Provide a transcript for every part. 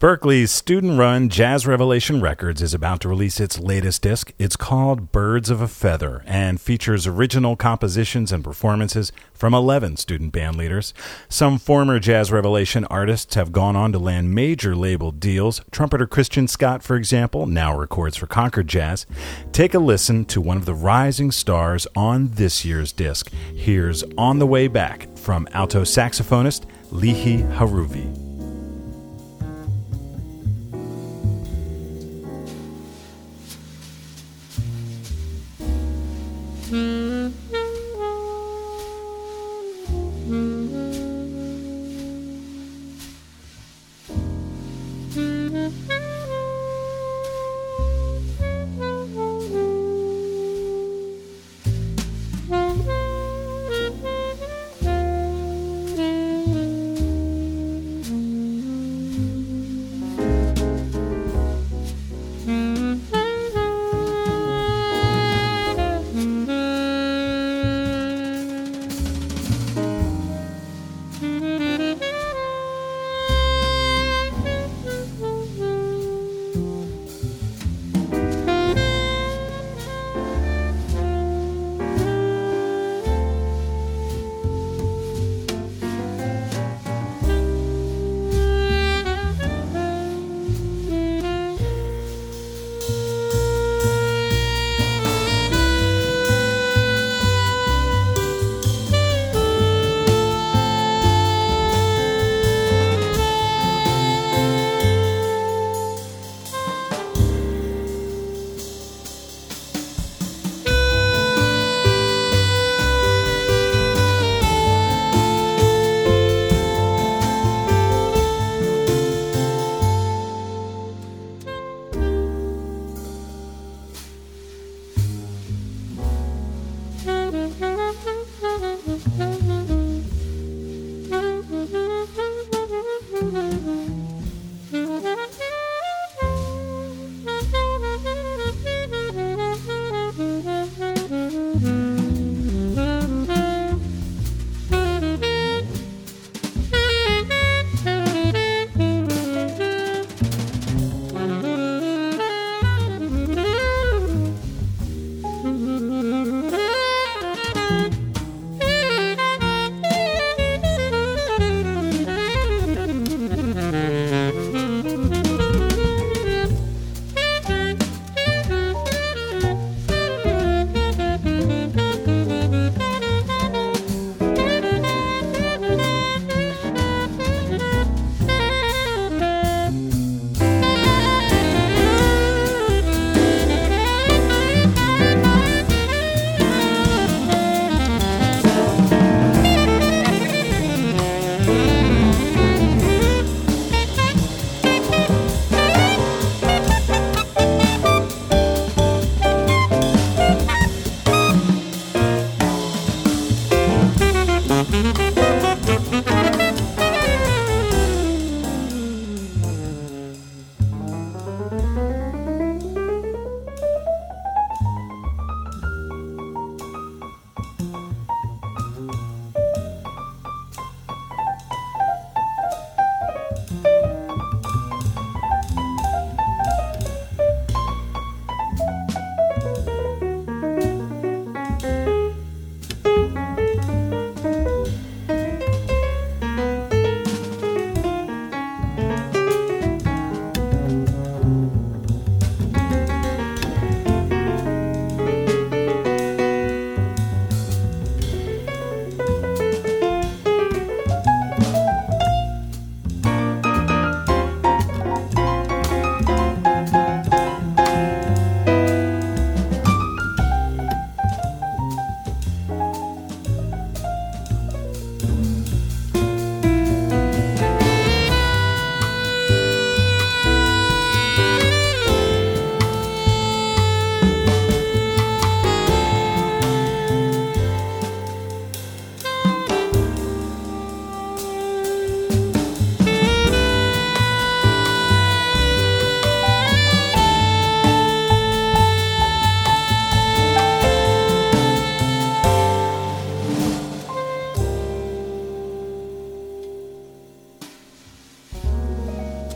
Berklee's student run Jazz Revelation Records is about to release its latest disc. It's called Birds of a Feather and features original compositions and performances from 11 student band leaders. Some former Jazz Revelation artists have gone on to land major label deals. Trumpeter Christian Scott, for example, now records for Concord Jazz. Take a listen to one of the rising stars on this year's disc. Here's On the Way Back from alto saxophonist Lihi Haruvi. Mm-hmm.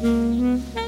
Mm-hmm.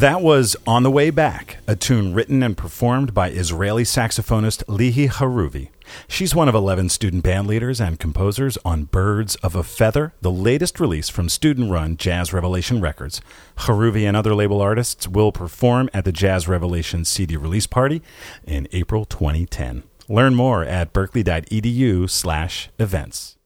That was On the Way Back, a tune written and performed by Israeli saxophonist Lihi Haruvi. She's one of 11 student band leaders and composers on Birds of a Feather, the latest release from student run Jazz Revelation Records. Haruvi and other label artists will perform at the Jazz Revelation CD release party in April 2010. Learn more at berklee.edu slash events.